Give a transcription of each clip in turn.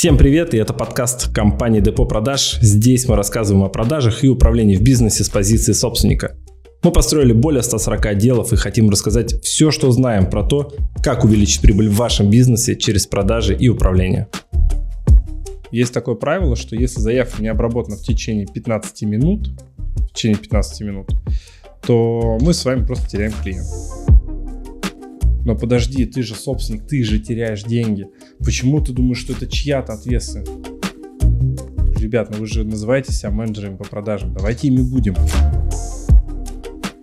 Всем привет, и это подкаст компании Депо Продаж. Здесь мы рассказываем о продажах и управлении в бизнесе с позиции собственника. Мы построили более 140 отделов и хотим рассказать все, что знаем про то, как увеличить прибыль в вашем бизнесе через продажи и управление. Есть такое правило, что если заявка не обработана в течение 15 минут, в течение 15 минут, то мы с вами просто теряем клиента. Но подожди, ты же собственник, ты же теряешь деньги. Почему ты думаешь, что это чья-то ответственность? Ребят, ну вы же называете себя менеджерами по продажам. Давайте ими будем.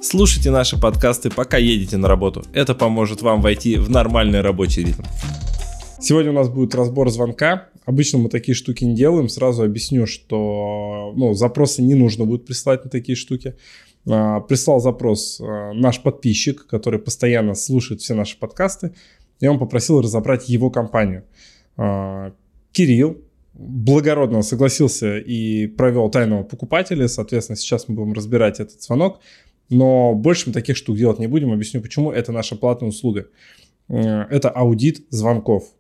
Слушайте наши подкасты, пока едете на работу. Это поможет вам войти в нормальный рабочий ритм. Сегодня у нас будет разбор звонка. Обычно мы такие штуки не делаем. Сразу объясню, что ну, запросы не нужно будет присылать на такие штуки. А, прислал запрос а, наш подписчик, который постоянно слушает все наши подкасты, и он попросил разобрать его компанию. А, Кирилл благородно согласился и провел тайного покупателя, соответственно, сейчас мы будем разбирать этот звонок, но больше мы таких штук делать не будем, объясню почему, это наша платная услуга. Это аудит звонков.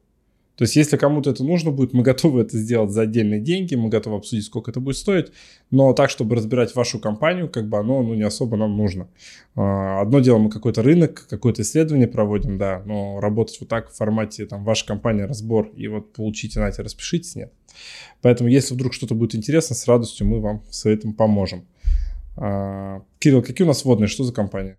То есть, если кому-то это нужно будет, мы готовы это сделать за отдельные деньги, мы готовы обсудить, сколько это будет стоить, но так, чтобы разбирать вашу компанию, как бы оно ну, не особо нам нужно. А, одно дело, мы какой-то рынок, какое-то исследование проводим, да, но работать вот так в формате, там, ваша компания, разбор, и вот получите, знаете, распишитесь, нет. Поэтому, если вдруг что-то будет интересно, с радостью мы вам с этим поможем. А, Кирилл, какие у нас вводные, что за компания?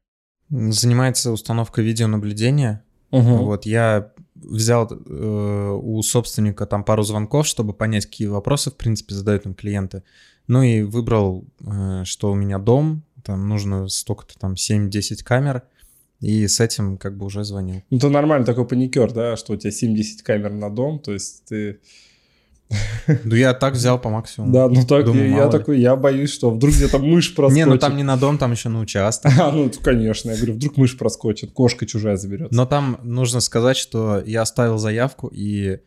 Занимается установкой видеонаблюдения. Угу. Вот я взял э, у собственника там пару звонков, чтобы понять, какие вопросы, в принципе, задают им клиенты. Ну и выбрал, э, что у меня дом, там нужно столько-то там 7-10 камер, и с этим как бы уже звонил. Ну, ты нормально такой паникер, да, что у тебя 7-10 камер на дом, то есть ты ну, я так взял по максимуму. Да, ну так Думаю, я, я такой, я боюсь, что вдруг где-то мышь проскочит. Не, ну там не на дом, там еще на участок. А, ну конечно, я говорю, вдруг мышь проскочит, кошка чужая заберется. Но там нужно сказать, что я оставил заявку, и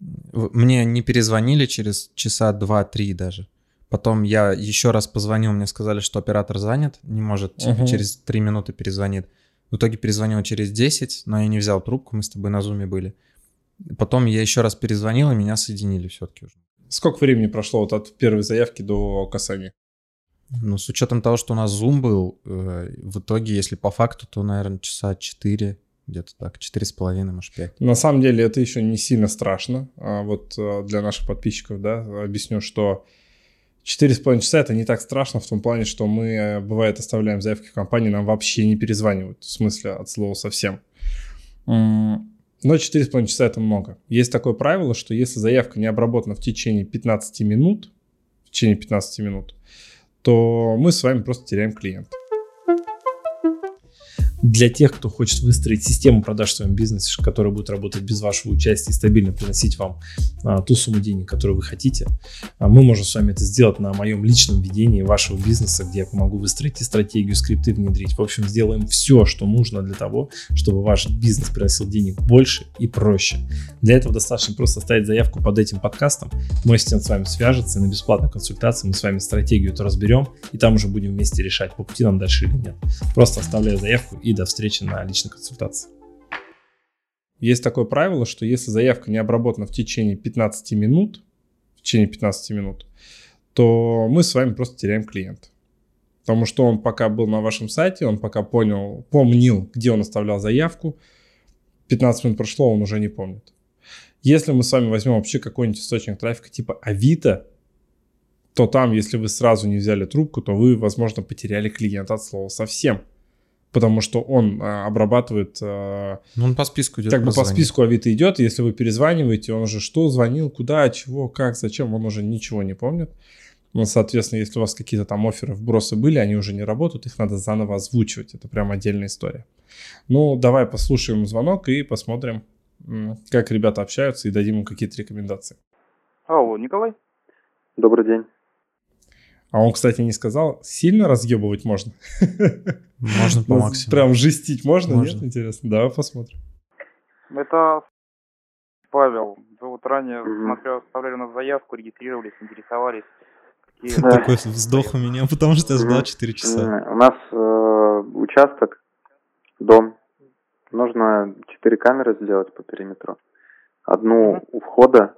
мне не перезвонили через часа два-три даже. Потом я еще раз позвонил, мне сказали, что оператор занят, не может, типа, через три минуты перезвонит. В итоге перезвонил через 10, но я не взял трубку, мы с тобой на зуме были. Потом я еще раз перезвонил, и меня соединили все-таки уже. Сколько времени прошло вот от первой заявки до касания? Ну, с учетом того, что у нас Zoom был, э, в итоге, если по факту, то, наверное, часа 4, где-то так, четыре с половиной, может, 5. На самом деле это еще не сильно страшно. А вот э, для наших подписчиков, да, объясню, что четыре с половиной часа это не так страшно в том плане, что мы, э, бывает, оставляем заявки в компании, нам вообще не перезванивают, в смысле от слова совсем. Но 4,5 часа это много. Есть такое правило, что если заявка не обработана в течение 15 минут, в течение 15 минут, то мы с вами просто теряем клиента для тех, кто хочет выстроить систему продаж в своем бизнесе, которая будет работать без вашего участия и стабильно приносить вам а, ту сумму денег, которую вы хотите, а мы можем с вами это сделать на моем личном ведении вашего бизнеса, где я помогу выстроить и стратегию, скрипты внедрить. В общем, сделаем все, что нужно для того, чтобы ваш бизнес приносил денег больше и проще. Для этого достаточно просто оставить заявку под этим подкастом. Мой ассистент с вами свяжется и на бесплатной консультации мы с вами стратегию это разберем, и там уже будем вместе решать, по пути нам дальше или нет. Просто оставляю заявку и до встречи на личной консультации. Есть такое правило, что если заявка не обработана в течение 15 минут, в течение 15 минут, то мы с вами просто теряем клиента. Потому что он пока был на вашем сайте, он пока понял, помнил, где он оставлял заявку, 15 минут прошло, он уже не помнит. Если мы с вами возьмем вообще какой-нибудь источник трафика типа Авито, то там, если вы сразу не взяли трубку, то вы, возможно, потеряли клиента от слова совсем потому что он а, обрабатывает... А, ну, он по списку идет. Как бы по списку Авито идет, если вы перезваниваете, он уже что звонил, куда, чего, как, зачем, он уже ничего не помнит. Ну, соответственно, если у вас какие-то там оферы, вбросы были, они уже не работают, их надо заново озвучивать. Это прям отдельная история. Ну, давай послушаем звонок и посмотрим, как ребята общаются и дадим им какие-то рекомендации. Алло, Николай? Добрый день. А он, кстати, не сказал, сильно разъебывать можно? Можно по максимуму. Прям жестить можно, можно, нет? Интересно. Давай посмотрим. Это Павел. Вы вот ранее, смотрел, оставляли на заявку, регистрировались, интересовались. Да. Такой вздох у меня, потому что я ждал 4 часа. У нас э, участок, дом. Нужно четыре камеры сделать по периметру. Одну у входа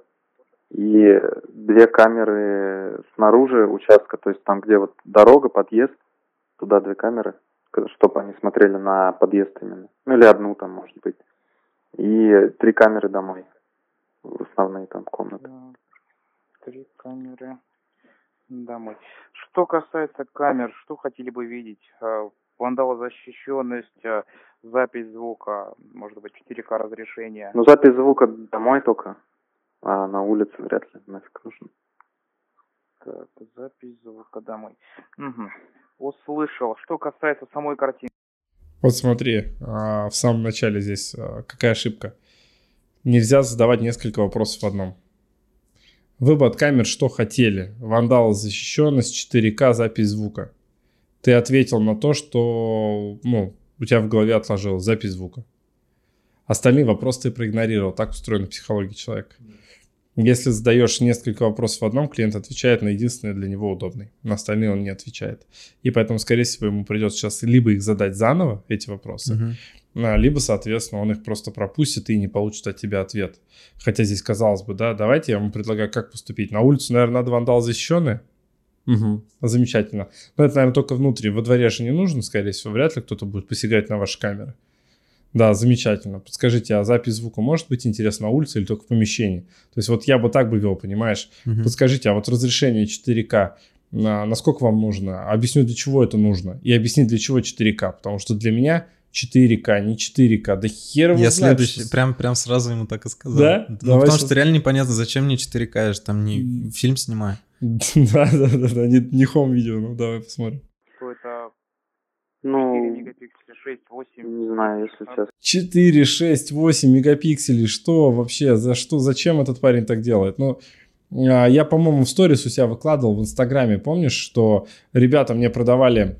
и две камеры снаружи участка, то есть там, где вот дорога, подъезд, туда две камеры, чтобы они смотрели на подъезд именно. Ну или одну там, может быть. И три камеры домой, в основные там комнаты. Три камеры домой. Что касается камер, что хотели бы видеть? А, вандалозащищенность, а, запись звука, может быть, 4К разрешение. Ну, запись звука домой только, а на улице вряд ли нафиг нужно. Так, запись звука домой. Угу. Услышал. Что касается самой картины. Вот смотри, а, в самом начале здесь а, какая ошибка. Нельзя задавать несколько вопросов в одном. Вы бы от камер что хотели? Вандал защищенность, 4К, запись звука. Ты ответил на то, что ну, у тебя в голове отложилось запись звука. Остальные вопросы ты проигнорировал. Так устроена психология человека. Если задаешь несколько вопросов в одном, клиент отвечает на единственный для него удобный. На остальные он не отвечает. И поэтому, скорее всего, ему придется сейчас либо их задать заново, эти вопросы, uh-huh. либо, соответственно, он их просто пропустит и не получит от тебя ответ. Хотя здесь, казалось бы, да, давайте я вам предлагаю, как поступить. На улицу, наверное, надо вандал защищенный. Угу, замечательно. Но это, наверное, только внутри. Во дворе же не нужно, скорее всего. Вряд ли кто-то будет посягать на ваши камеры. Да, замечательно. Подскажите, а запись звука может быть интересна на улице или только в помещении? То есть вот я бы так бы вел, понимаешь? Угу. Подскажите, а вот разрешение 4К, на, насколько вам нужно? Объясню, для чего это нужно. И объяснить, для чего 4К. Потому что для меня 4К, не 4К, да хер его Я знает, следующий, что... прям, прям сразу ему так и сказал. Да? Ну, Давай потому сейчас... что реально непонятно, зачем мне 4К, я же там не фильм снимаю. Да, да, да, да, не, не хом видео, ну давай посмотрим. Что это ну, 4 мегапикселя, 6, 8. Не знаю, если честно. 4, 6, 8 мегапикселей. Что вообще? За что? Зачем этот парень так делает? Ну, а, я, по-моему, в сторис у себя выкладывал в Инстаграме, помнишь, что ребята мне продавали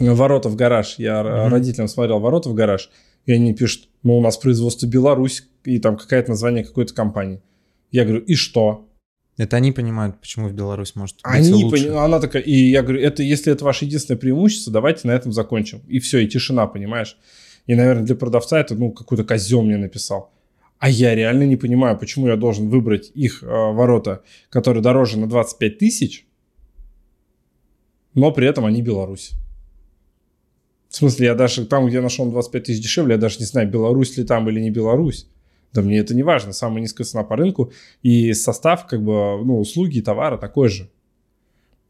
ворота в гараж. Я mm-hmm. родителям смотрел ворота в гараж, и они пишут, ну, у нас производство Беларусь, и там какое-то название какой-то компании. Я говорю, и что? Это они понимают, почему в Беларусь может быть они лучше. Пони... Она такая, и я говорю, это если это ваше единственное преимущество, давайте на этом закончим. И все, и тишина, понимаешь? И, наверное, для продавца это, ну, какой-то козел мне написал. А я реально не понимаю, почему я должен выбрать их э, ворота, которые дороже на 25 тысяч, но при этом они Беларусь. В смысле, я даже там, где нашел 25 тысяч дешевле, я даже не знаю, Беларусь ли там или не Беларусь. Да мне это не важно, самая низкая цена по рынку и состав, как бы, ну, услуги и товара такой же.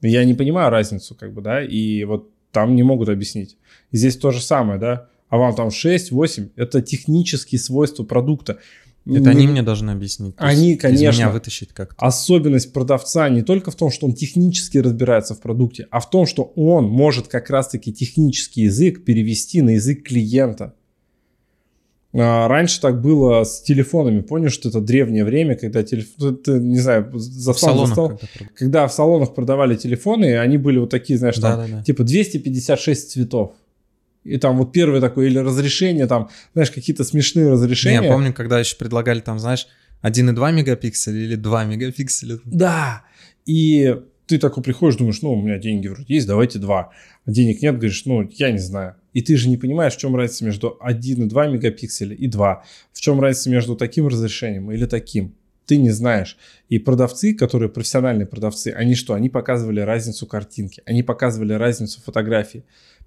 Я не понимаю разницу, как бы, да, и вот там не могут объяснить. И здесь то же самое, да, а вам там 6, 8, это технические свойства продукта. Это они мне должны объяснить. Они, конечно. Из меня вытащить как-то. Особенность продавца не только в том, что он технически разбирается в продукте, а в том, что он может как раз-таки технический язык перевести на язык клиента. А, раньше так было с телефонами. Помнишь, что это древнее время, когда телефон, ты, не знаю, застал, застал, когда, когда в салонах продавали телефоны, они были вот такие, знаешь, да, там, да, да. типа 256 цветов. И там вот первое такое, или разрешение, там, знаешь, какие-то смешные разрешения. Не, я помню, когда еще предлагали там, знаешь, 1,2 мегапикселя или 2 мегапикселя. Да, и ты такой приходишь, думаешь, ну, у меня деньги вроде есть, давайте 2. А денег нет, говоришь, ну, я не знаю. И ты же не понимаешь, в чем разница между 1,2 мегапикселя и 2. В чем разница между таким разрешением или таким. Ты не знаешь. И продавцы, которые профессиональные продавцы, они что? Они показывали разницу картинки, они показывали разницу фотографии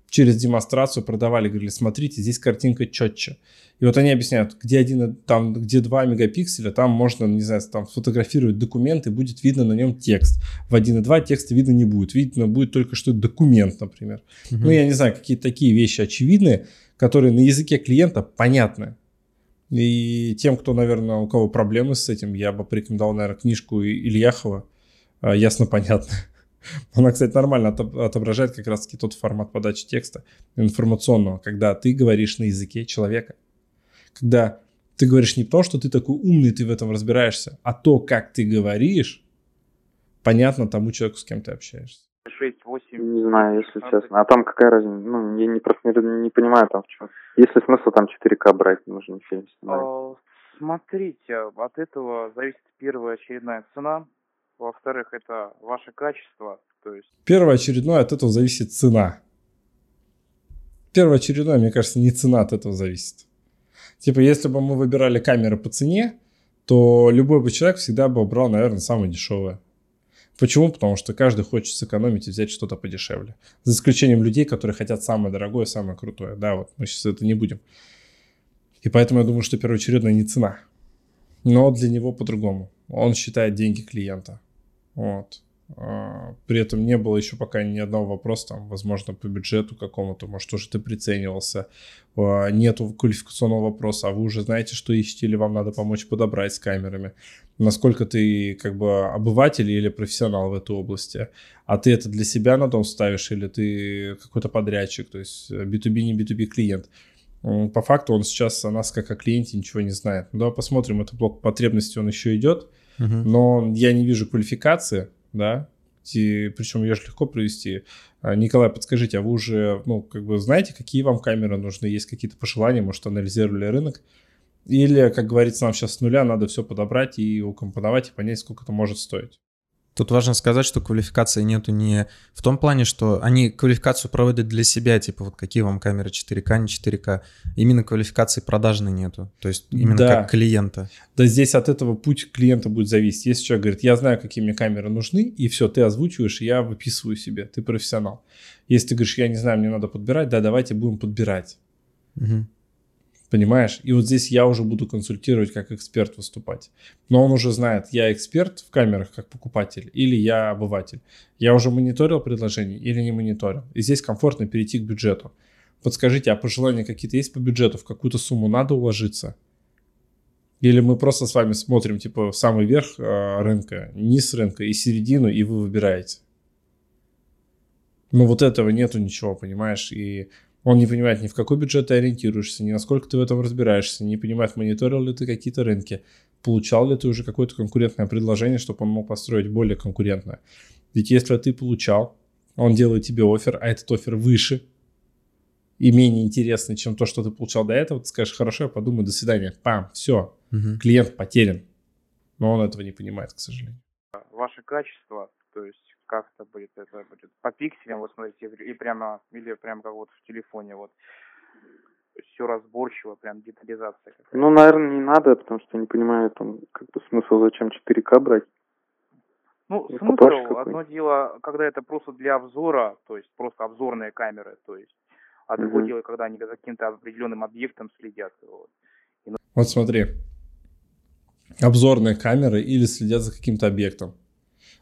через демонстрацию продавали, говорили, смотрите, здесь картинка четче. И вот они объясняют, где один, там, где 2 мегапикселя, там можно, не знаю, там сфотографировать документы, будет видно на нем текст. В 1.2 текста видно не будет. Видно будет только, что документ, например. Угу. Ну, я не знаю, какие-то такие вещи очевидные, которые на языке клиента понятны. И тем, кто, наверное, у кого проблемы с этим, я бы порекомендовал, наверное, книжку Ильяхова «Ясно, понятно». Она, кстати, нормально отображает как раз-таки тот формат подачи текста информационного, когда ты говоришь на языке человека. Когда ты говоришь не то, что ты такой умный, ты в этом разбираешься, а то, как ты говоришь, понятно тому человеку, с кем ты общаешься. 6, 8. Не знаю, если 20. честно. А там какая разница? Ну, я не, просто не, не понимаю там в чем. Есть ли смысл там 4К брать, нужно фильм снимать? А, смотрите, от этого зависит первая очередная цена, во-вторых, это ваше качество. То есть... Первоочередное от этого зависит цена. Первоочередное, мне кажется, не цена от этого зависит. Типа, если бы мы выбирали камеры по цене, то любой бы человек всегда бы брал, наверное, самое дешевое. Почему? Потому что каждый хочет сэкономить и взять что-то подешевле. За исключением людей, которые хотят самое дорогое, самое крутое. Да, вот мы сейчас это не будем. И поэтому я думаю, что первоочередно не цена. Но для него по-другому. Он считает деньги клиента. Вот. А, при этом не было еще пока ни одного вопроса, там, возможно, по бюджету какому-то, может, уже ты приценивался, а, нету квалификационного вопроса, а вы уже знаете, что ищете, или вам надо помочь подобрать с камерами, насколько ты как бы обыватель или профессионал в этой области, а ты это для себя на дом ставишь, или ты какой-то подрядчик, то есть B2B, не B2B клиент. По факту он сейчас о нас как о клиенте ничего не знает. Ну, давай посмотрим, это блок потребностей, он еще идет, но я не вижу квалификации, да, и, причем ее же легко провести. А, Николай, подскажите, а вы уже, ну, как бы знаете, какие вам камеры нужны? Есть какие-то пожелания, может, анализировали рынок? Или, как говорится, нам сейчас с нуля надо все подобрать и укомпоновать и понять, сколько это может стоить? Тут важно сказать, что квалификации нету не в том плане, что они квалификацию проводят для себя, типа вот какие вам камеры 4К, не 4К. Именно квалификации продажной нету, то есть именно да. как клиента. Да здесь от этого путь клиента будет зависеть. Если человек говорит, я знаю, какие мне камеры нужны, и все, ты озвучиваешь, я выписываю себе, ты профессионал. Если ты говоришь, я не знаю, мне надо подбирать, да, давайте будем подбирать. Угу. Понимаешь? И вот здесь я уже буду консультировать как эксперт выступать. Но он уже знает, я эксперт в камерах как покупатель или я обыватель. Я уже мониторил предложение или не мониторил. И здесь комфортно перейти к бюджету. Подскажите, а пожелания какие-то есть по бюджету? В какую-то сумму надо уложиться? Или мы просто с вами смотрим, типа, самый верх э, рынка, низ рынка и середину, и вы выбираете? Но вот этого нету ничего, понимаешь? И он не понимает ни в какой бюджет ты ориентируешься, ни насколько ты в этом разбираешься, не понимает, мониторил ли ты какие-то рынки, получал ли ты уже какое-то конкурентное предложение, чтобы он мог построить более конкурентное. Ведь если ты получал, он делает тебе офер, а этот офер выше и менее интересный, чем то, что ты получал до этого, ты скажешь, хорошо, я подумаю, до свидания, пам, все, угу. клиент потерян. Но он этого не понимает, к сожалению. Ваше качество, то есть как это будет, это будет по пикселям, вот смотрите, и прямо, или прямо как вот в телефоне, вот все разборчиво, прям детализация. Какая-то. Ну, наверное, не надо, потому что я не понимаю, там, как бы смысл, зачем 4К брать. Ну, ну смысл, одно дело, когда это просто для обзора, то есть просто обзорные камеры, то есть, а угу. другое дело, когда они за каким-то определенным объектом следят. Вот, И... вот смотри, обзорные камеры или следят за каким-то объектом.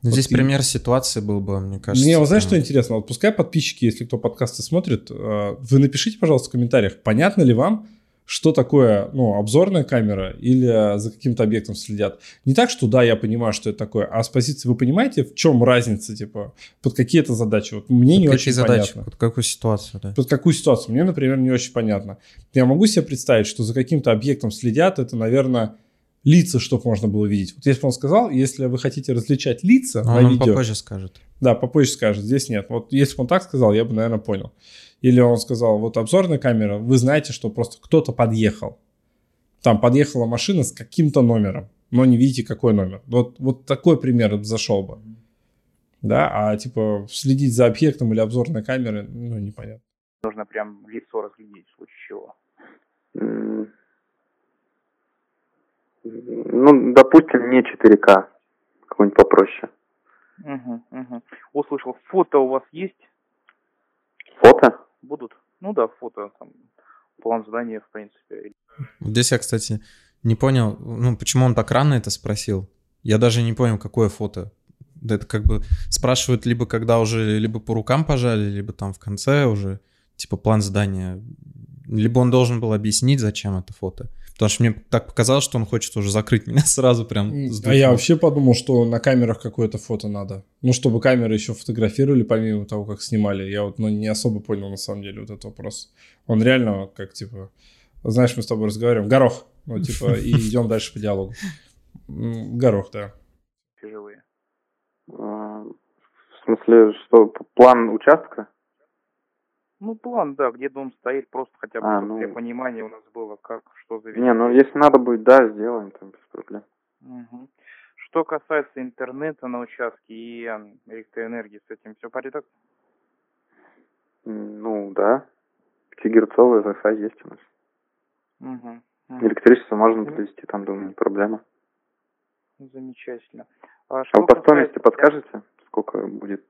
Вот здесь и... пример ситуации был бы, мне кажется. Мне, вот знаешь, что интересно? Вот пускай подписчики, если кто подкасты смотрит, э, вы напишите, пожалуйста, в комментариях, понятно ли вам, что такое, ну, обзорная камера или за каким-то объектом следят. Не так, что да, я понимаю, что это такое, а с позиции вы понимаете, в чем разница, типа, под какие это задачи? Вот мне под не очень задачи, понятно. Под какую ситуацию, да? Под какую ситуацию? Мне, например, не очень понятно. Я могу себе представить, что за каким-то объектом следят, это, наверное, лица, чтобы можно было видеть. Вот если бы он сказал, если вы хотите различать лица а на он видео... попозже скажет. Да, попозже скажет, здесь нет. Вот если бы он так сказал, я бы, наверное, понял. Или он сказал, вот обзорная камера, вы знаете, что просто кто-то подъехал. Там подъехала машина с каким-то номером, но не видите, какой номер. Вот, вот такой пример зашел бы. Да, а типа следить за объектом или обзорной камерой, ну, непонятно. Нужно прям лицо разглядеть, в случае чего. Ну, допустим, не 4К, какой-нибудь попроще. Угу, угу. Услышал, фото у вас есть? Фото? Будут. Ну да, фото, там, план задания, в принципе. Здесь я, кстати, не понял, ну, почему он так рано это спросил. Я даже не понял, какое фото. Это как бы спрашивают либо когда уже, либо по рукам пожали, либо там в конце уже, типа, план задания. Либо он должен был объяснить, зачем это фото. Потому что мне так показалось, что он хочет уже закрыть меня сразу прям с А я вообще подумал, что на камерах какое-то фото надо. Ну, чтобы камеры еще фотографировали, помимо того, как снимали. Я вот ну, не особо понял, на самом деле, вот этот вопрос. Он реально как, типа... Знаешь, мы с тобой разговариваем. Горох. Ну, типа, и идем дальше по диалогу. Горох, да. Живые. А, в смысле, что план участка? Ну, план, да, где дом стоит, просто хотя бы а, ну... для понимания у нас было, как, что за Не, ну если надо будет, да, сделаем, там без проблем. Угу. Что касается интернета на участке и электроэнергии, с этим все порядок? Ну, да. 5 герцовый Wi-Fi есть у нас. Угу. Электричество можно подвести, там, думаю, не проблема. Замечательно. А, что вы по стоимости касается- подскажете, сколько будет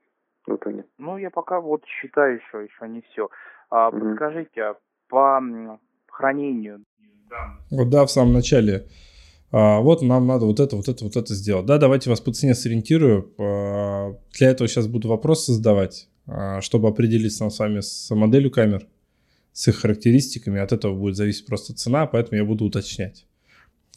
в итоге? Ну, я пока вот считаю еще, еще не все. А, Мгм. подскажите, а по хранению данных, Вот да, в самом начале. а, вот нам надо вот это, вот это, вот это сделать. Да, давайте вас по цене сориентирую. А, для этого сейчас буду вопросы задавать, а, чтобы определиться нам с вами с моделью камер, с их характеристиками. От этого будет зависеть просто цена, поэтому я буду уточнять.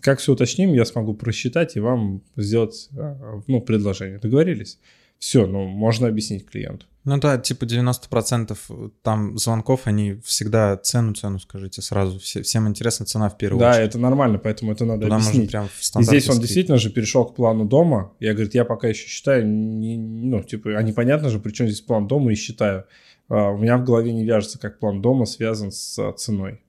Как все уточним, я смогу просчитать и вам сделать а, ну, предложение. Договорились? Все, ну, можно объяснить клиенту. Ну да, типа 90% там звонков, они всегда цену, цену скажите сразу. Все, всем интересна цена в первую Да, очередь. это нормально, поэтому это надо Туда объяснить. прям в И здесь он действительно же перешел к плану дома. Я, говорит, я пока еще считаю, не- ну, типа, а непонятно же, при чем здесь план дома и считаю. А, у меня в голове не вяжется, как план дома связан с а, ценой.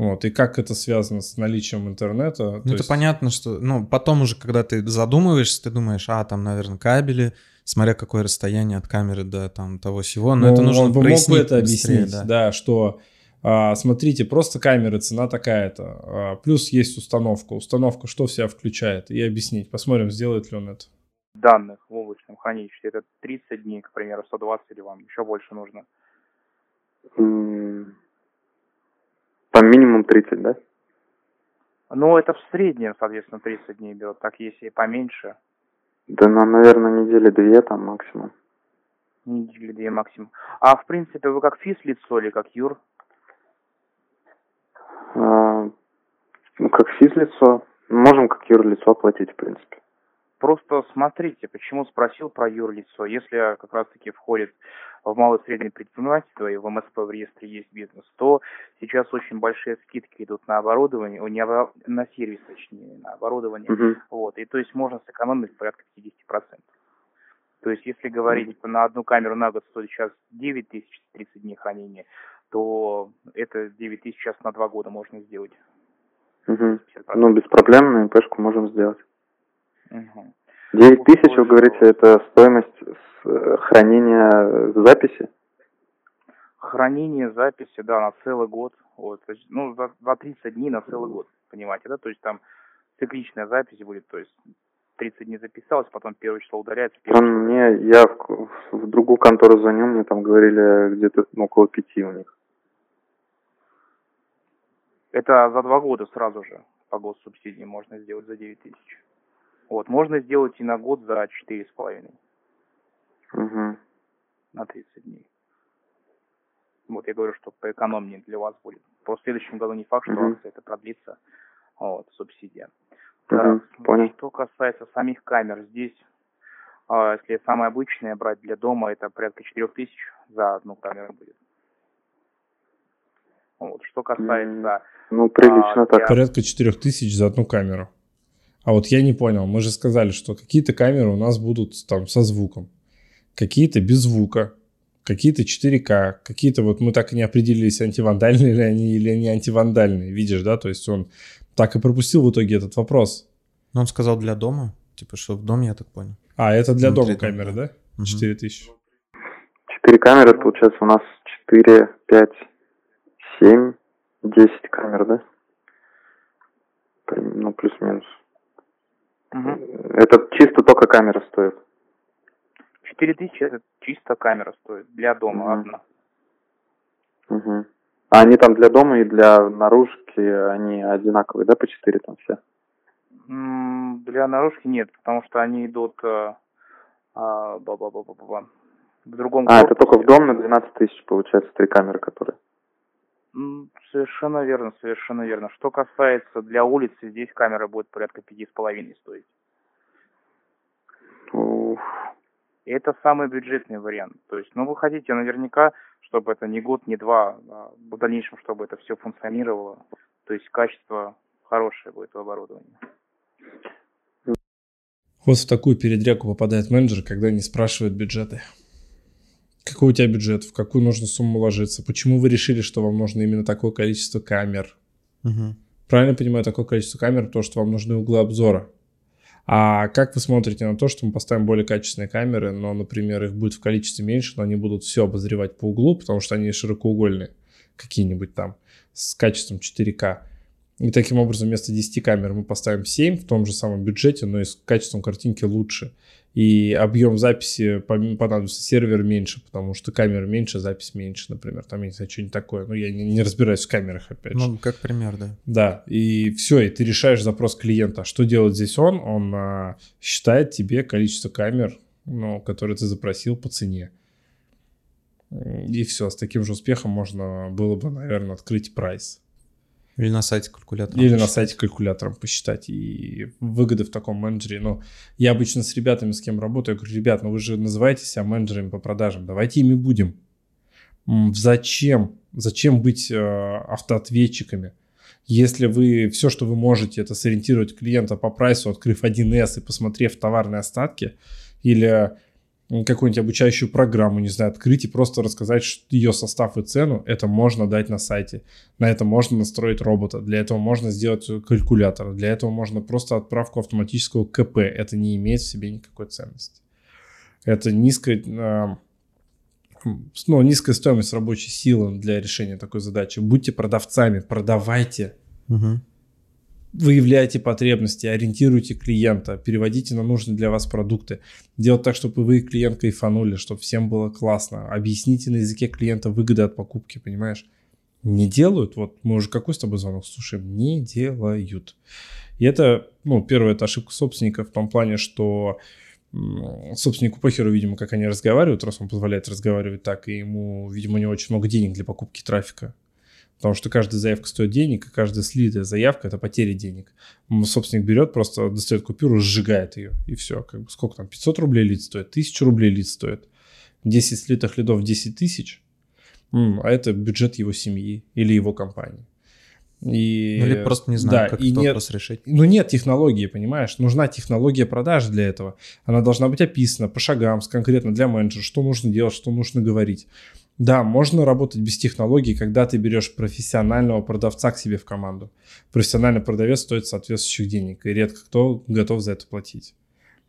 Вот, и как это связано с наличием интернета. Ну, то это есть- понятно, что, ну, потом уже, когда ты задумываешься, ты думаешь, а, там, наверное, кабели, смотря какое расстояние от камеры до там того всего, но Ну, это нужно он бы мог бы прояснить это быстрее, объяснить, да, что а, смотрите, просто камеры, цена такая-то, а, плюс есть установка. Установка что в себя включает? И объяснить. Посмотрим, сделает ли он это. данных в облачном хранилище, это 30 дней, к примеру, 120 или вам еще больше нужно? Там минимум 30, да? Ну, это в среднем, соответственно, 30 дней берут. Так, если и поменьше, Да, ну, наверное, недели две там максимум. недели две максимум. А, в принципе, вы как физ-лицо или как юр? А, Ну, как физлицо, можем как юрлицо оплатить, в принципе. Просто смотрите, почему спросил про юрлицо. Если как раз-таки входит в малое и среднее предпринимательство и в МСП в реестре есть бизнес, то сейчас очень большие скидки идут на оборудование, не обо- на сервис, точнее, на оборудование. Мгм. Вот, и то есть можно сэкономить порядка 50%. То есть если говорить типа, на одну камеру на год стоит сейчас 9 тысяч 30 дней хранения, то это 9 тысяч сейчас на 2 года можно сделать. Мгм. 50%. Ну, без проблем на ИПшку можем сделать. Мгм. 9 тысяч, вы говорите, это стоимость э, хранения записи? Хранение записи, да, на целый год. Вот, ну, за, за 30 дней на целый год, понимаете, да? То есть там цикличная запись будет, то есть 30 дней записалось, потом первое число удаляется. первое Там мне, я в, в другую контору звонил, мне там говорили где-то ну, около пяти у них. Это за два года сразу же по госсубсидии можно сделать за 9 тысяч. Вот, можно сделать и на год за четыре с половиной, Угу. на 30 дней. Вот я говорю, что поэкономнее для вас будет. Просто в следующем году не факт, что акция это продлится, вот, субсидия. Понял. Что касается самих камер, здесь, а, если самое обычное брать для дома, это порядка 4000 за одну камеру будет. Вот. Что касается Ну, прилично А, так. Порядка 4000 за одну камеру. А вот я не понял, мы же сказали, что какие-то камеры у нас будут там со звуком, какие-то без звука, какие-то 4К, какие-то вот мы так и не определились, антивандальные ли они или не антивандальные, видишь, да, то есть он так и пропустил в итоге этот вопрос. Ну, он сказал для дома, типа, что в доме, я так понял. А, это для Внутри дома дома, камеры, да. да? 4000. Четыре камеры, получается у нас четыре, пять, семь, десять камер, да? Ну, плюс-минус. Мгм. Это чисто только камера стоит. 4000 это чисто камера стоит для дома Мгм. одна. Угу. А они там для дома и для наружки, они одинаковые, да, по четыре там все? Для наружки нет, потому что они идут э, а, ба-ба-ба-ба-ба, в другом А, это только в корпусе. дом на 12 тысяч, получается, три камеры, которые. Совершенно верно, совершенно верно. Что касается для улицы, здесь камера будет порядка пяти с половиной стоить. Уф. И это самый бюджетный вариант. То есть, ну, вы хотите наверняка, чтобы это не год, не два, а в дальнейшем, чтобы это все функционировало. То есть качество хорошее будет в оборудовании. Вот в такую передрягу попадает менеджер, когда не спрашивают бюджеты. Какой у тебя бюджет, в какую нужно сумму ложиться, почему вы решили, что вам нужно именно такое количество камер. Мгм. Правильно понимаю, такое количество камер, то, что вам нужны углы обзора. А как вы смотрите на то, что мы поставим более качественные камеры, но, например, их будет в количестве меньше, но они будут все обозревать по углу, потому что они широкоугольные, какие-нибудь там, с качеством 4К. И таким образом вместо 10 камер мы поставим 7 в том же самом бюджете, но и с качеством картинки лучше. И объем записи понадобится сервер меньше, потому что камера меньше, запись меньше, например. Там, я не знаю, что-нибудь такое. Ну, я не, не разбираюсь в камерах, опять же. Ну, как пример, да. Да, и все, и ты решаешь запрос клиента. Что делает здесь он? Он а, считает тебе количество камер, ну, которые ты запросил по цене. И все, с таким же успехом можно было бы, наверное, открыть прайс. Или на сайте калькулятора. Или на сайте калькулятором посчитать. И выгоды в таком менеджере. Ну, я обычно с ребятами, с кем работаю, говорю, ребят, ну вы же называете себя менеджерами по продажам. Давайте ими будем. Зачем? Зачем быть э, автоответчиками? Если вы все, что вы можете, это сориентировать клиента по прайсу, открыв 1С и посмотрев товарные остатки, или какую-нибудь обучающую программу, не знаю, открыть и просто рассказать ее состав и цену, это можно дать на сайте. На это можно настроить робота, для этого можно сделать калькулятор, для этого можно просто отправку автоматического КП. Это не имеет в себе никакой ценности. Это низкая, а, ну, низкая стоимость рабочей силы для решения такой задачи. Будьте продавцами, продавайте. Угу выявляйте потребности, ориентируйте клиента, переводите на нужные для вас продукты. Делать так, чтобы вы и клиент кайфанули, чтобы всем было классно. Объясните на языке клиента выгоды от покупки, понимаешь? Не делают, вот мы уже какой с тобой звонок слушаем, не делают. И это, ну, первая это ошибка собственника в том плане, что собственнику похеру, видимо, как они разговаривают, раз он позволяет разговаривать так, и ему, видимо, не очень много денег для покупки трафика. Потому что каждая заявка стоит денег, и каждая слитая заявка – это потеря денег. Собственник берет, просто достает купюру, сжигает ее, и все. Как бы сколько там, 500 рублей лид стоит, 1000 рублей лид стоит. 10 слитых лидов 10 тысяч, а это бюджет его семьи или его компании. И, ну, или просто не знаю, да, как этот нет, вопрос решить. Ну, нет технологии, понимаешь? Нужна технология продаж для этого. Она должна быть описана по шагам, конкретно для менеджера, что нужно делать, что нужно говорить. Да, можно работать без технологий, когда ты берешь профессионального продавца к себе в команду. Профессиональный продавец стоит соответствующих денег, и редко кто готов за это платить.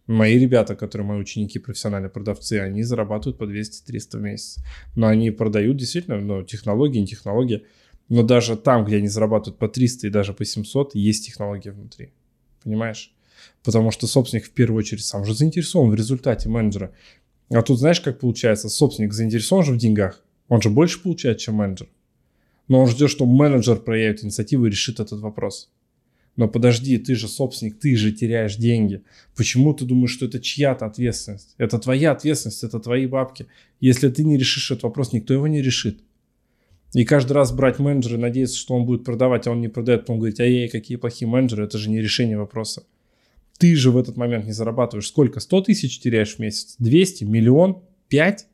Мои ребята, которые мои ученики, профессиональные продавцы, они зарабатывают по 200-300 в месяц. Но они продают действительно, ну, технологии, не технологии. Но даже там, где они зарабатывают по 300 и даже по 700, есть технология внутри. Понимаешь? Потому что собственник в первую очередь сам же заинтересован в результате менеджера. А тут знаешь, как получается? Собственник заинтересован же в деньгах. Он же больше получает, чем менеджер. Но он ждет, что менеджер проявит инициативу и решит этот вопрос. Но подожди, ты же собственник, ты же теряешь деньги. Почему ты думаешь, что это чья-то ответственность? Это твоя ответственность, это твои бабки. Если ты не решишь этот вопрос, никто его не решит. И каждый раз брать менеджера и надеяться, что он будет продавать, а он не продает, потом говорить, ай-яй, какие плохие менеджеры, это же не решение вопроса. Ты же в этот момент не зарабатываешь. Сколько? 100 тысяч теряешь в месяц? 200? Миллион? 5?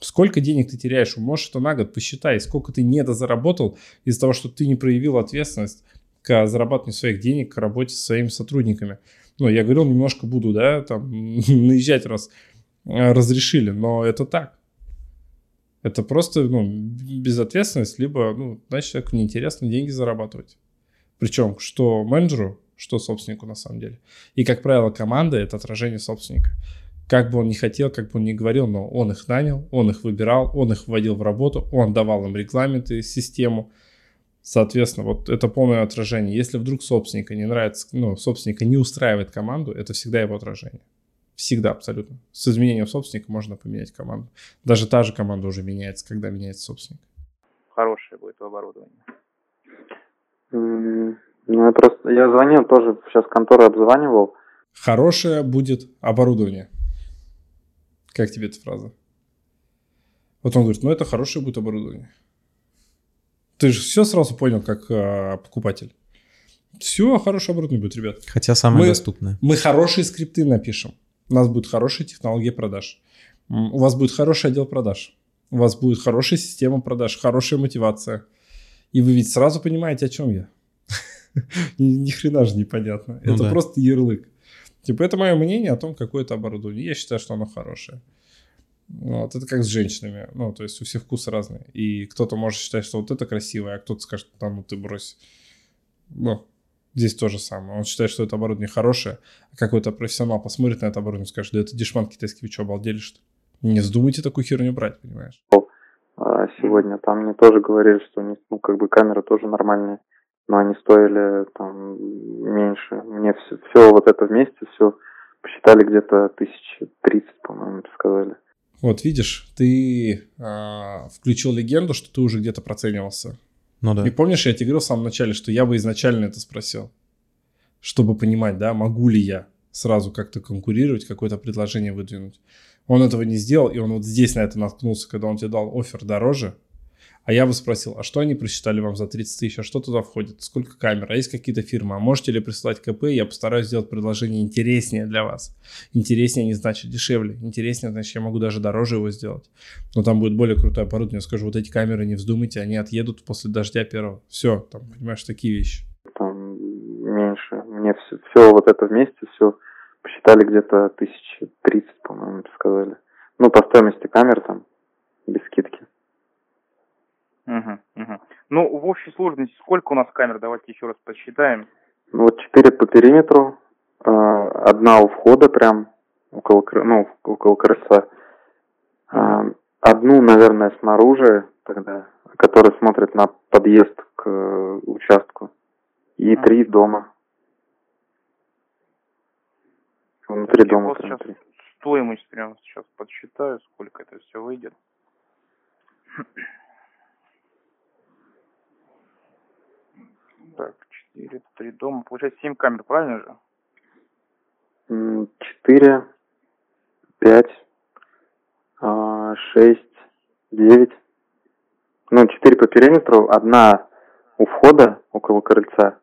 Сколько денег ты теряешь? Можешь это на год посчитай. Сколько ты недозаработал из-за того, что ты не проявил ответственность к зарабатыванию своих денег, к работе со своими сотрудниками. Ну, я говорил, немножко буду, да, там, наезжать раз э, разрешили, но это так. Это просто, ну, безответственность, либо, ну, значит, человеку неинтересно деньги зарабатывать. Причем, что менеджеру, что собственнику на самом деле. И, как правило, команда — это отражение собственника. Как бы он ни хотел, как бы он ни говорил, но он их нанял, он их выбирал, он их вводил в работу, он давал им регламенты, систему. Соответственно, вот это полное отражение. Если вдруг собственника не нравится, ну, собственника не устраивает команду, это всегда его отражение. Всегда, абсолютно. С изменением собственника можно поменять команду. Даже та же команда уже меняется, когда меняется собственник. Хорошее будет оборудование. Ну, я просто, я звонил тоже, сейчас контору обзванивал. Хорошее будет оборудование. Как тебе эта фраза? Вот он говорит, ну это хорошее будет оборудование. Ты же все сразу понял, как э, покупатель. Все хорошее оборудование будет, ребят. Хотя самое мы, доступное. Мы хорошие скрипты напишем. У нас будет хорошая технология продаж. У вас будет хороший отдел продаж. У вас будет хорошая система продаж, хорошая мотивация. И вы ведь сразу понимаете, о чем я. Ни хрена же непонятно. Ну, это да. просто ярлык. Типа, это мое мнение о том, какое это оборудование. Я считаю, что оно хорошее. Вот, это как с женщинами. Ну, то есть у всех вкусы разные. И кто-то может считать, что вот это красивое, а кто-то скажет, да ну ты брось. Ну, здесь то же самое. Он считает, что это оборудование хорошее, а какой-то профессионал посмотрит на это оборудование и скажет, да это дешман китайский, вы что, обалдели что Не вздумайте такую херню брать, понимаешь? сегодня. Там мне тоже говорили, что у них, ну, как бы камеры тоже нормальные, но они стоили там меньше. Мне все, все вот это вместе, все посчитали где-то тысячи тридцать, по-моему, сказали. Вот видишь, ты э, включил легенду, что ты уже где-то проценивался. Ну да. И помнишь, я тебе говорил в самом начале, что я бы изначально это спросил, чтобы понимать, да, могу ли я сразу как-то конкурировать, какое-то предложение выдвинуть. Он этого не сделал, и он вот здесь на это наткнулся, когда он тебе дал офер дороже. А я бы спросил, а что они просчитали вам за 30 тысяч, а что туда входит, сколько камер, а есть какие-то фирмы, а можете ли присылать КП, я постараюсь сделать предложение интереснее для вас. Интереснее не значит дешевле, интереснее значит я могу даже дороже его сделать. Но там будет более крутое оборудование, я скажу, вот эти камеры не вздумайте, они отъедут после дождя первого. Все, там, понимаешь, такие вещи. Там меньше, мне все, все вот это вместе, все посчитали где-то тысячи тридцать, по-моему, сказали. Ну, по стоимости камер там, без скидки. Угу, угу. Ну, в общей сложности сколько у нас камер? Давайте еще раз посчитаем. Ну, вот четыре по периметру, э, одна у входа прям, около, ну, около крыльца. Э, одну, наверное, снаружи тогда, которая смотрит на подъезд к э, участку. И а. три дома. Внутри дома. Сейчас стоимость прямо сейчас подсчитаю, сколько это все выйдет. Так, 4, 3 дома. Получается 7 камер, правильно же? 4, 5, 6, 9. Ну, 4 по периметру. Одна у входа, около крыльца.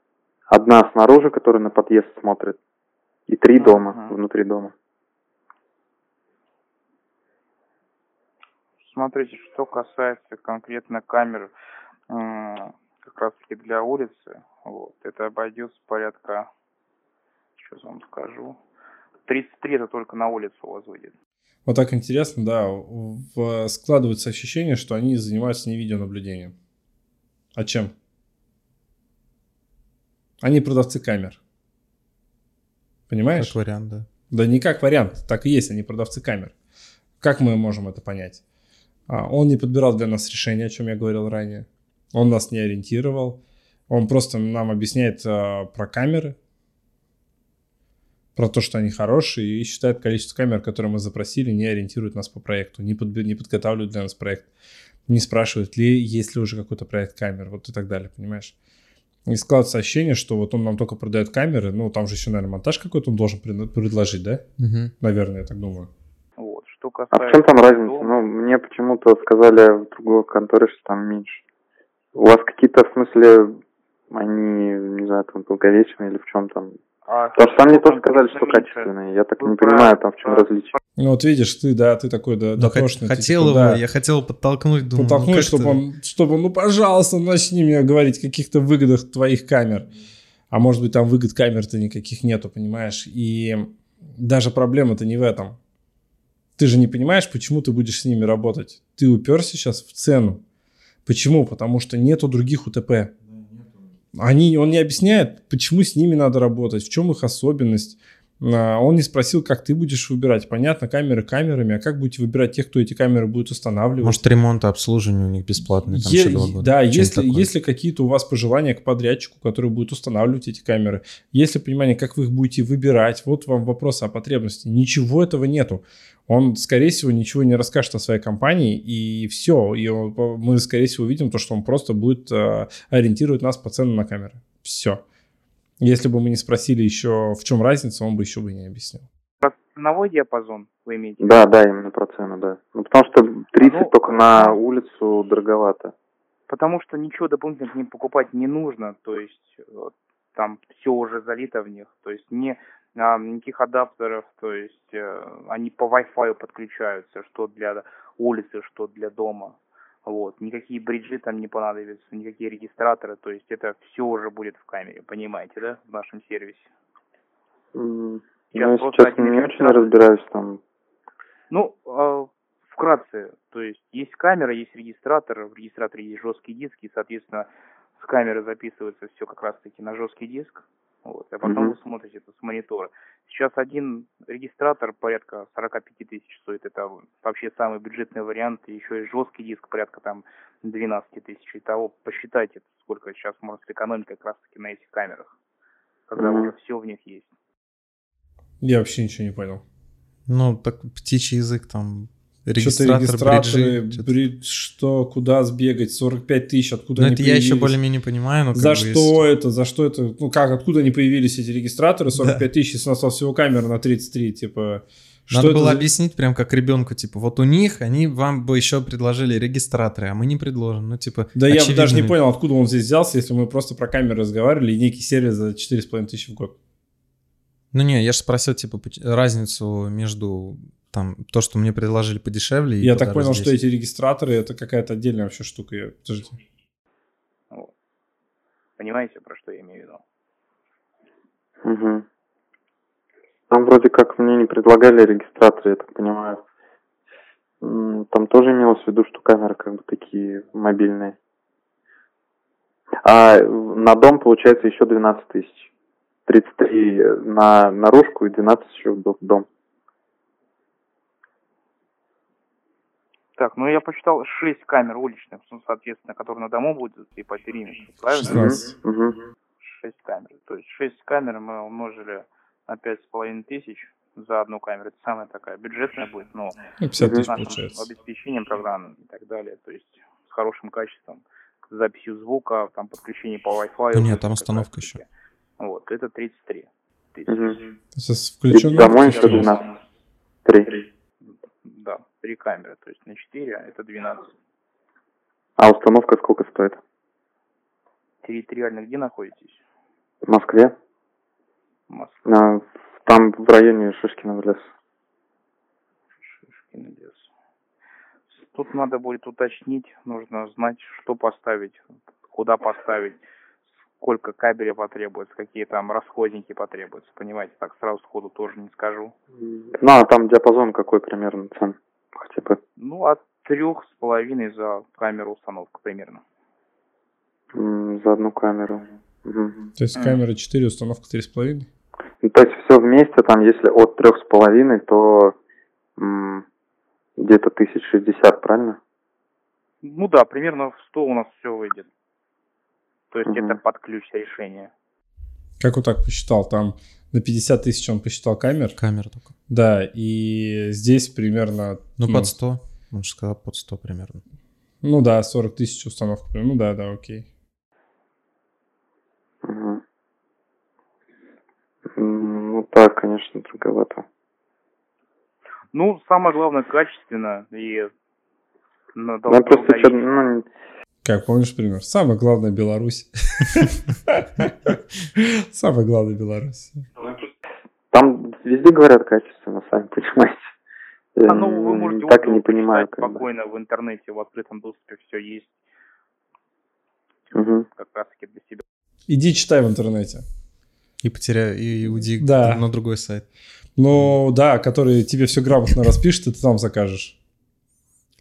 Одна снаружи, которая на подъезд смотрит. И три дома, uh-huh. внутри дома. Смотрите, что касается конкретно камер, как раз таки для улицы, вот, это обойдется порядка, сейчас вам скажу, 33 это только на улицу у вас выйдет. Вот так интересно, да, в, складывается ощущение, что они занимаются не видеонаблюдением. А чем? Они продавцы камер. Понимаешь? Как вариант, да. Да не как вариант, так и есть, они продавцы камер. Как мы можем это понять? А, он не подбирал для нас решение, о чем я говорил ранее. Он нас не ориентировал. Он просто нам объясняет э, про камеры, про то, что они хорошие, и считает количество камер, которые мы запросили, не ориентирует нас по проекту, не, под, не подготавливает для нас проект, не спрашивает ли, есть ли уже какой-то проект камер, вот и так далее, понимаешь? И складывается ощущение, что вот он нам только продает камеры, ну, там же еще, наверное, монтаж какой-то он должен предложить, да? Угу. Наверное, я так думаю. Вот, что касается... А в чем там разница? Ну, мне почему-то сказали в другой конторе, что там меньше. У вас какие-то, в смысле, они, не знаю, там долговечные или в чем там? А, Потому что там мне тоже сказали, что качественные. Я так не понимаю, там в чем различие. Ну вот видишь, ты, да, ты такой, да, дотошный. Хотел типа, его, да. я хотел подтолкнуть, думаю, Подтолкнуть, ну, чтобы он, чтобы, ну, пожалуйста, начни мне говорить о каких-то выгодах твоих камер. А может быть, там выгод камер-то никаких нету, понимаешь? И даже проблема-то не в этом. Ты же не понимаешь, почему ты будешь с ними работать. Ты уперся сейчас в цену. Почему? Потому что нету других УТП. Они, он не объясняет, почему с ними надо работать, в чем их особенность. А, он не спросил, как ты будешь выбирать. Понятно, камеры камерами, а как будете выбирать тех, кто эти камеры будет устанавливать? Может, ремонт и обслуживание у них бесплатное там е- года. Да, если, если какие-то у вас пожелания к подрядчику, который будет устанавливать эти камеры, если понимание, как вы их будете выбирать, вот вам вопрос о потребности. Ничего этого нету он, скорее всего, ничего не расскажет о своей компании, и все. И он, мы, скорее всего, увидим то, что он просто будет э, ориентировать нас по ценам на камеры. Все. Если бы мы не спросили еще, в чем разница, он бы еще бы не объяснил. Про ценовой диапазон вы имеете? Да, да, именно про цену, да. Ну, потому что 30 ну, только на улицу дороговато. Потому что ничего дополнительно к ним покупать не нужно, то есть там все уже залито в них, то есть не а, никаких адаптеров, то есть э, они по Wi-Fi подключаются, что для улицы, что для дома. Вот. Никакие бриджи там не понадобятся, никакие регистраторы, то есть это все уже будет в камере, понимаете, да, в нашем сервисе. Mm, сейчас ну, сейчас не очень разбираюсь там. Ну, э, вкратце, то есть есть камера, есть регистратор, в регистраторе есть жесткий диск, и, соответственно, с камеры записывается все как раз-таки на жесткий диск, Вот, а потом Мгм. вы смотрите это с монитора. Сейчас один регистратор порядка 45 тысяч стоит. Это вообще самый бюджетный вариант. И еще и жесткий диск порядка там 12 тысяч. Итого посчитайте, сколько сейчас может сэкономить как раз таки на этих камерах. Когда Мгм. уже все в них есть. Я вообще ничего не понял. Ну, так птичий язык там, регистратор, регистраторы, бриджи, бридж, что, куда сбегать, 45 тысяч, откуда Ну, они это я еще появились? более-менее понимаю, но За что если- это, за что это, ну как, откуда они появились эти регистраторы, 45 тысяч, если у нас всего камер на 33, типа, что Надо было за- объяснить прям как ребенку, типа, вот у них, они вам бы еще предложили регистраторы, а мы не предложим. Ну, типа, Да я бы даже не очевидными. понял, откуда он здесь взялся, если мы просто про камеры разговаривали и некий сервис за 4,5 тысячи в год. Ну не, я же спросил, типа, разницу между там то, что мне предложили подешевле. Я так понял, что здесь. эти регистраторы это какая-то отдельная вообще штука. Я- Подождите. Вот. Понимаете, про что я имею в виду? Мгм. Там вроде как мне не предлагали регистраторы, я так понимаю. Там тоже имелось в виду, что камеры как бы такие мобильные. А на дом получается еще 12 тысяч. 33 на наружку и 12 еще в до- дом. Так, ну я посчитал 6 камер уличных, ну, соответственно, которые на дому будут и по периметру, правильно? 16. 6 камер. То есть 6 камер мы умножили на 5,5 тысяч за одну камеру. Это самая такая бюджетная будет, но ну, 50 тысяч получается. обеспечением программы и так далее. То есть с хорошим качеством, с записью звука, там подключение по Wi-Fi. Ну нет, там установка еще. Вот, это 33 тысячи. Угу. Сейчас включен. Домой еще 12. 3 три камеры. То есть на 4 это 12. А установка сколько стоит? Территориально где находитесь? В Москве? Москва, А, Там в районе Шишкина лес. Шишкин лес. Тут надо будет уточнить, нужно знать, что поставить, куда поставить, сколько кабеля потребуется, какие там расходники потребуются. Понимаете, так сразу сходу тоже не скажу. Ну, а там диапазон какой примерно цен? Хотя бы. Ну, от трех с половиной за камеру установка примерно. За одну камеру. То есть камера 4, установка 3,5. Ну, то есть все вместе, там, если от трех с половиной, то м, где-то тысяч шестьдесят, правильно? Ну да, примерно в 100 у нас все выйдет. То есть Мгм. это под ключ решения. Как вот так посчитал? Там на 50 тысяч он посчитал камер. Камера только. Да, и здесь примерно... Ну, под 100. Он же сказал под 100 примерно. Ну да, 40 тысяч установка. Ну да, да, окей. Ну так, конечно, дороговато. Ну, самое главное, качественно и на Ну, просто долговечность. ну, Как, помнишь пример? Самое главное Беларусь. Самое главное Беларусь. Там везде говорят качественно, сами понимаете. А ну, вы можете так и не понимаю. Как бы. спокойно в интернете, в открытом доступе все есть Мгм. как раз таки для себя. Иди читай в интернете. И потеряй, и уйди Да. на другой сайт. Ну да, который тебе все грамотно распишет, и ты там закажешь.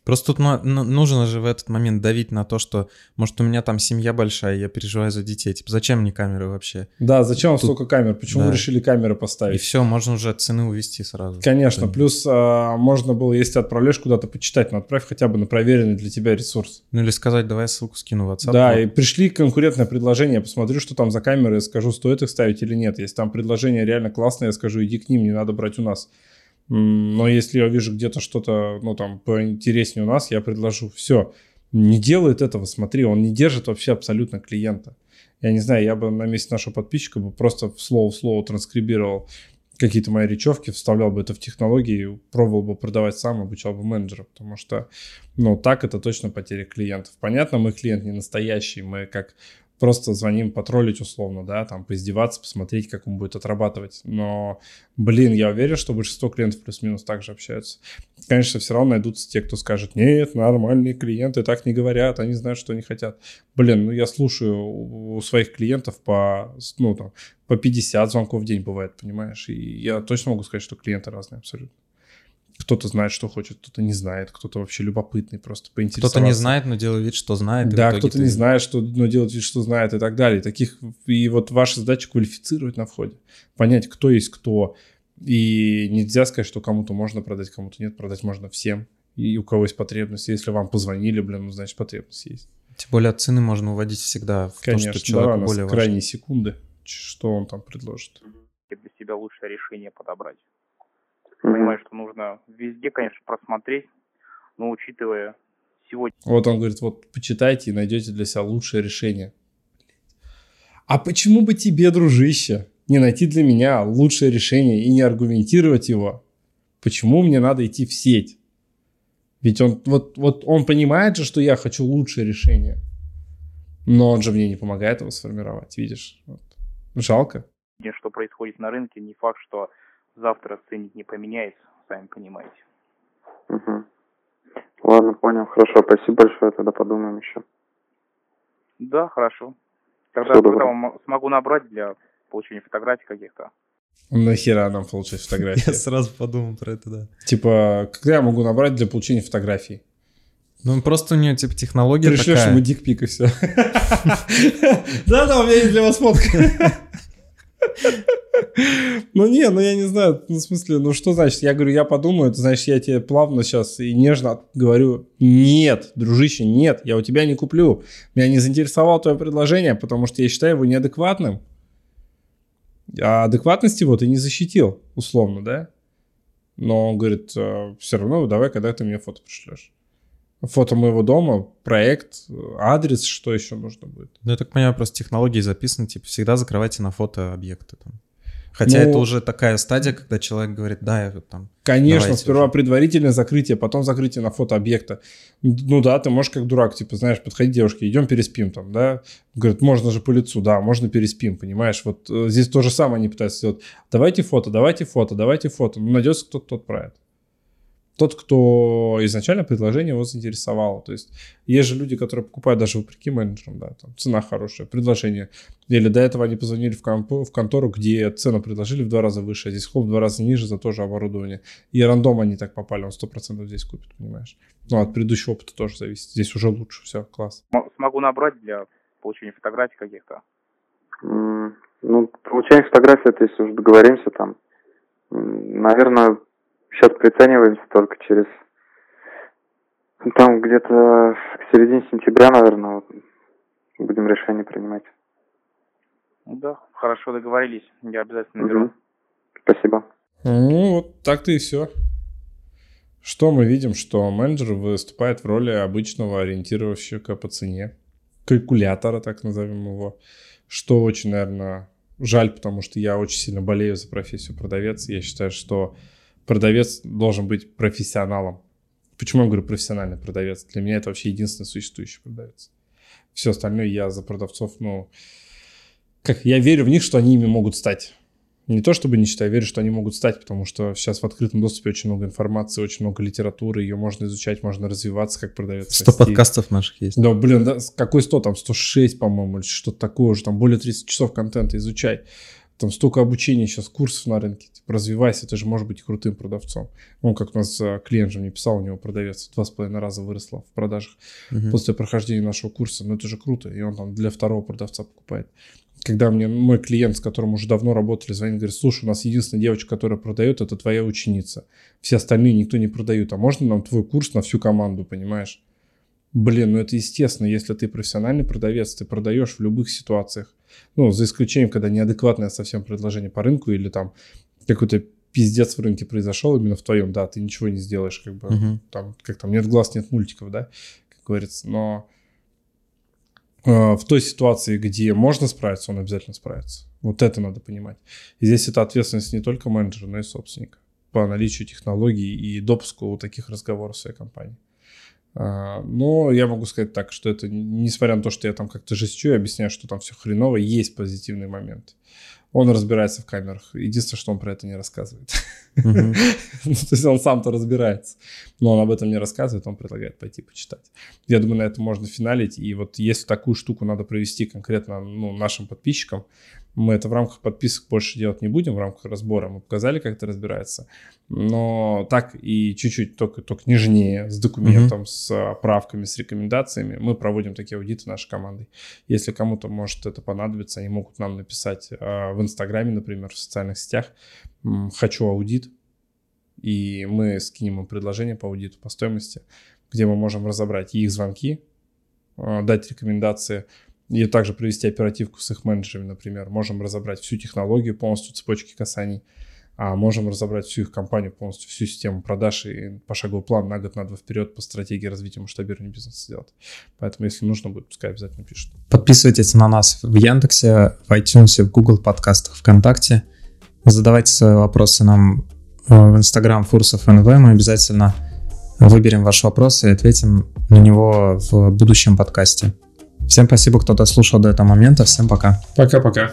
Просто тут ну, нужно же в этот момент давить на то, что, может, у меня там семья большая, я переживаю за детей. Типа, зачем мне камеры вообще? Да, зачем вам Тут- столько камер? Почему да. вы решили камеры И поставить? все, можно уже от цены увести сразу. Конечно, плюс а, можно было, если ты отправляешь куда-то почитать, но отправь хотя бы на проверенный для тебя ресурс. Ну или сказать, давай я ссылку скину в WhatsApp. да, Вот. и пришли конкурентное предложение, я посмотрю, что там за камеры, скажу, стоит их ставить или нет. Если там предложение реально классное, я скажу, иди к ним, не надо брать у нас. Но если я вижу где-то что-то, ну там, поинтереснее у нас, я предложу. Все, не делает этого, смотри, он не держит вообще абсолютно клиента. Я не знаю, я бы на месте нашего подписчика бы просто слово в слово транскрибировал какие-то мои речевки, вставлял бы это в технологии, пробовал бы продавать сам, обучал бы менеджера, потому что, ну, так это точно потеря клиентов. Понятно, мы клиент не настоящий, мы как просто звоним потроллить условно, да, там, поиздеваться, посмотреть, как он будет отрабатывать. Но, блин, я уверен, что большинство клиентов плюс-минус так же общаются. Конечно, все равно найдутся те, кто скажет, нет, нормальные клиенты так не говорят, они знают, что они хотят. Блин, ну я слушаю у своих клиентов по, ну, там, по 50 звонков в день бывает, понимаешь? И я точно могу сказать, что клиенты разные абсолютно. Кто-то знает, что хочет, кто-то не знает, кто-то вообще любопытный, просто поинтересоваться. Кто-то не знает, но делает вид, что знает. Да, кто-то ты... не знает, что, но делает вид, что знает и так далее. Таких, и вот ваша задача квалифицировать на входе, понять, кто есть кто. И нельзя сказать, что кому-то можно продать, кому-то нет, продать можно всем. И у кого есть потребность. Если вам позвонили, блин, ну, значит, потребность есть. Тем более от цены можно уводить всегда в Конечно, то, что человеку да, более важно. крайние секунды, что он там предложит. Для себя лучшее решение подобрать. Понимаю, что нужно везде, конечно, просмотреть, но учитывая сегодня... Вот он говорит, вот почитайте и найдете для себя лучшее решение. А почему бы тебе, дружище, не найти для меня лучшее решение и не аргументировать его? Почему мне надо идти в сеть? Ведь он, вот, вот он понимает же, что я хочу лучшее решение. Но он же мне не помогает его сформировать, видишь? Вот. Жалко. Что происходит на рынке, не факт, что завтра ценник не поменяется, сами понимаете. Угу. Ладно, понял. Хорошо, спасибо большое, тогда подумаем еще. Да, хорошо. Тогда Всего когда вам смогу набрать для получения фотографий каких-то. Нахера нам получать фотографии? Я сразу подумал про это, да. Типа, когда я могу набрать для получения фотографий? Ну, просто у нее, типа, технология Пришлешь такая. ему дикпик и все. Да-да, у меня есть для вас фотка. Ну не, ну я не знаю, ну в смысле, ну что значит, я говорю, я подумаю, ты знаешь, я тебе плавно сейчас и нежно говорю, нет, дружище, нет, я у тебя не куплю. Меня не заинтересовало твое предложение, потому что я считаю его неадекватным. А адекватность его ты не защитил, условно, да? Но он говорит, все равно давай, когда ты мне фото пришлешь. Фото моего дома, проект, адрес, что еще нужно будет. Ну, я так понимаю, просто технологии записаны, типа, всегда закрывайте на фото объекты там. Хотя Ну- это уже такая стадия, когда человек говорит, да, я там... Конечно, сперва уже. предварительное закрытие, потом закрытие на фото объекта. Ну да, ты можешь как дурак, типа, знаешь, подходить девушке, идем переспим там, да? Говорит, можно же по лицу, да, можно переспим, понимаешь? Вот э, здесь то же самое они пытаются сделать. Давайте фото, давайте фото, давайте фото. Ну, найдется кто-то, тот отправит. Тот, кто изначально предложение его заинтересовало. То есть есть же люди, которые покупают даже вопреки менеджерам, да, там цена хорошая, предложение. Или до этого они позвонили в, компо- в контору, где цену предложили в два раза выше, а здесь хлоп в два раза ниже за то же оборудование. И рандом они так попали, он 100% здесь купит, понимаешь? Ну, от предыдущего опыта тоже зависит. Здесь уже лучше, все, класс. Смогу набрать для получения фотографий каких-то. М, Ну, получение фотографии, это если уже договоримся там, наверное, сейчас прицениваемся только через ну, там где-то к середине сентября, наверное, вот, будем решение принимать. Ну да, хорошо договорились. Я обязательно наберу. Мгм. Спасибо. Ну, вот так-то и все. Что мы видим? Что менеджер выступает в роли обычного ориентировщика по цене. Калькулятора, так назовем его. Что очень, наверное, жаль, потому что я очень сильно болею за профессию продавец. Я считаю, что продавец должен быть профессионалом. Почему я говорю профессиональный продавец? Для меня это вообще единственный существующий продавец. Все остальное я за продавцов, ну, как я верю в них, что они ими могут стать. Не то чтобы не считаю, верю, что они могут стать, потому что сейчас в открытом доступе очень много информации, очень много литературы, ее можно изучать, можно развиваться как продавец. Сто расти. подкастов наших есть. Да, блин, да, какой 100, там 106, по-моему, или что-то такое уже, там более 30 часов контента изучай. Там столько обучения сейчас, курсов на рынке. Типа, развивайся, ты же можешь быть крутым продавцом. Он, как у нас э, клиент же мне писал, у него продавец в два с половиной раза выросло в продажах Мгм. после прохождения нашего курса. Ну, это же круто. И он там для второго продавца покупает. Когда мне мой клиент, с которым уже давно работали, звонит, говорит, слушай, у нас единственная девочка, которая продает, это твоя ученица. Все остальные никто не продают. А можно нам твой курс на всю команду, понимаешь? Блин, ну это естественно, если ты профессиональный продавец, ты продаешь в любых ситуациях. Ну, за исключением, когда неадекватное совсем предложение по рынку или там какой-то пиздец в рынке произошел именно в твоем, да, ты ничего не сделаешь, как бы Мгм. там, как там, нет глаз, нет мультиков, да, как говорится, но э, в той ситуации, где можно справиться, он обязательно справится. Вот это надо понимать. И здесь это ответственность не только менеджера, но и собственника по наличию технологий и допуску таких разговоров в своей компании. А, Но я могу сказать так, что это, несмотря на то, что я там как-то жестчу и объясняю, что там все хреново, есть позитивный момент. Он разбирается в камерах. Единственное, что он про это не рассказывает. Ну, То есть он сам-то разбирается. Но он об этом не рассказывает, он предлагает пойти почитать. Я думаю, на этом можно финалить. И вот если такую штуку надо провести конкретно ну, нашим подписчикам, Мы это в рамках подписок больше делать не будем, в рамках разбора. Мы показали, как это разбирается. Но так и чуть-чуть только, только нежнее, с документом, mm-hmm. с правками, с рекомендациями мы проводим такие аудиты нашей командой. Если кому-то может это понадобиться, они могут нам написать э, в Инстаграме, например, в социальных сетях «хочу аудит», и мы скинем им предложение по аудиту по стоимости, где мы можем разобрать их звонки, э, дать рекомендации, и также провести оперативку с их менеджерами, например. Можем разобрать всю технологию, полностью цепочки касаний, а можем разобрать всю их компанию, полностью всю систему продаж и пошаговый план на год, на два вперед по стратегии развития масштабирования бизнеса сделать. Поэтому, если нужно будет, пускай обязательно пишут. Подписывайтесь на нас в Яндексе, в iTunes, в Google подкастах, ВКонтакте. Задавайте свои вопросы нам э, в Instagram Фурсов НВ. Мы обязательно выберем ваш вопрос и ответим на него в будущем подкасте. Всем спасибо, кто дослушал до этого момента. Всем пока. Пока-пока.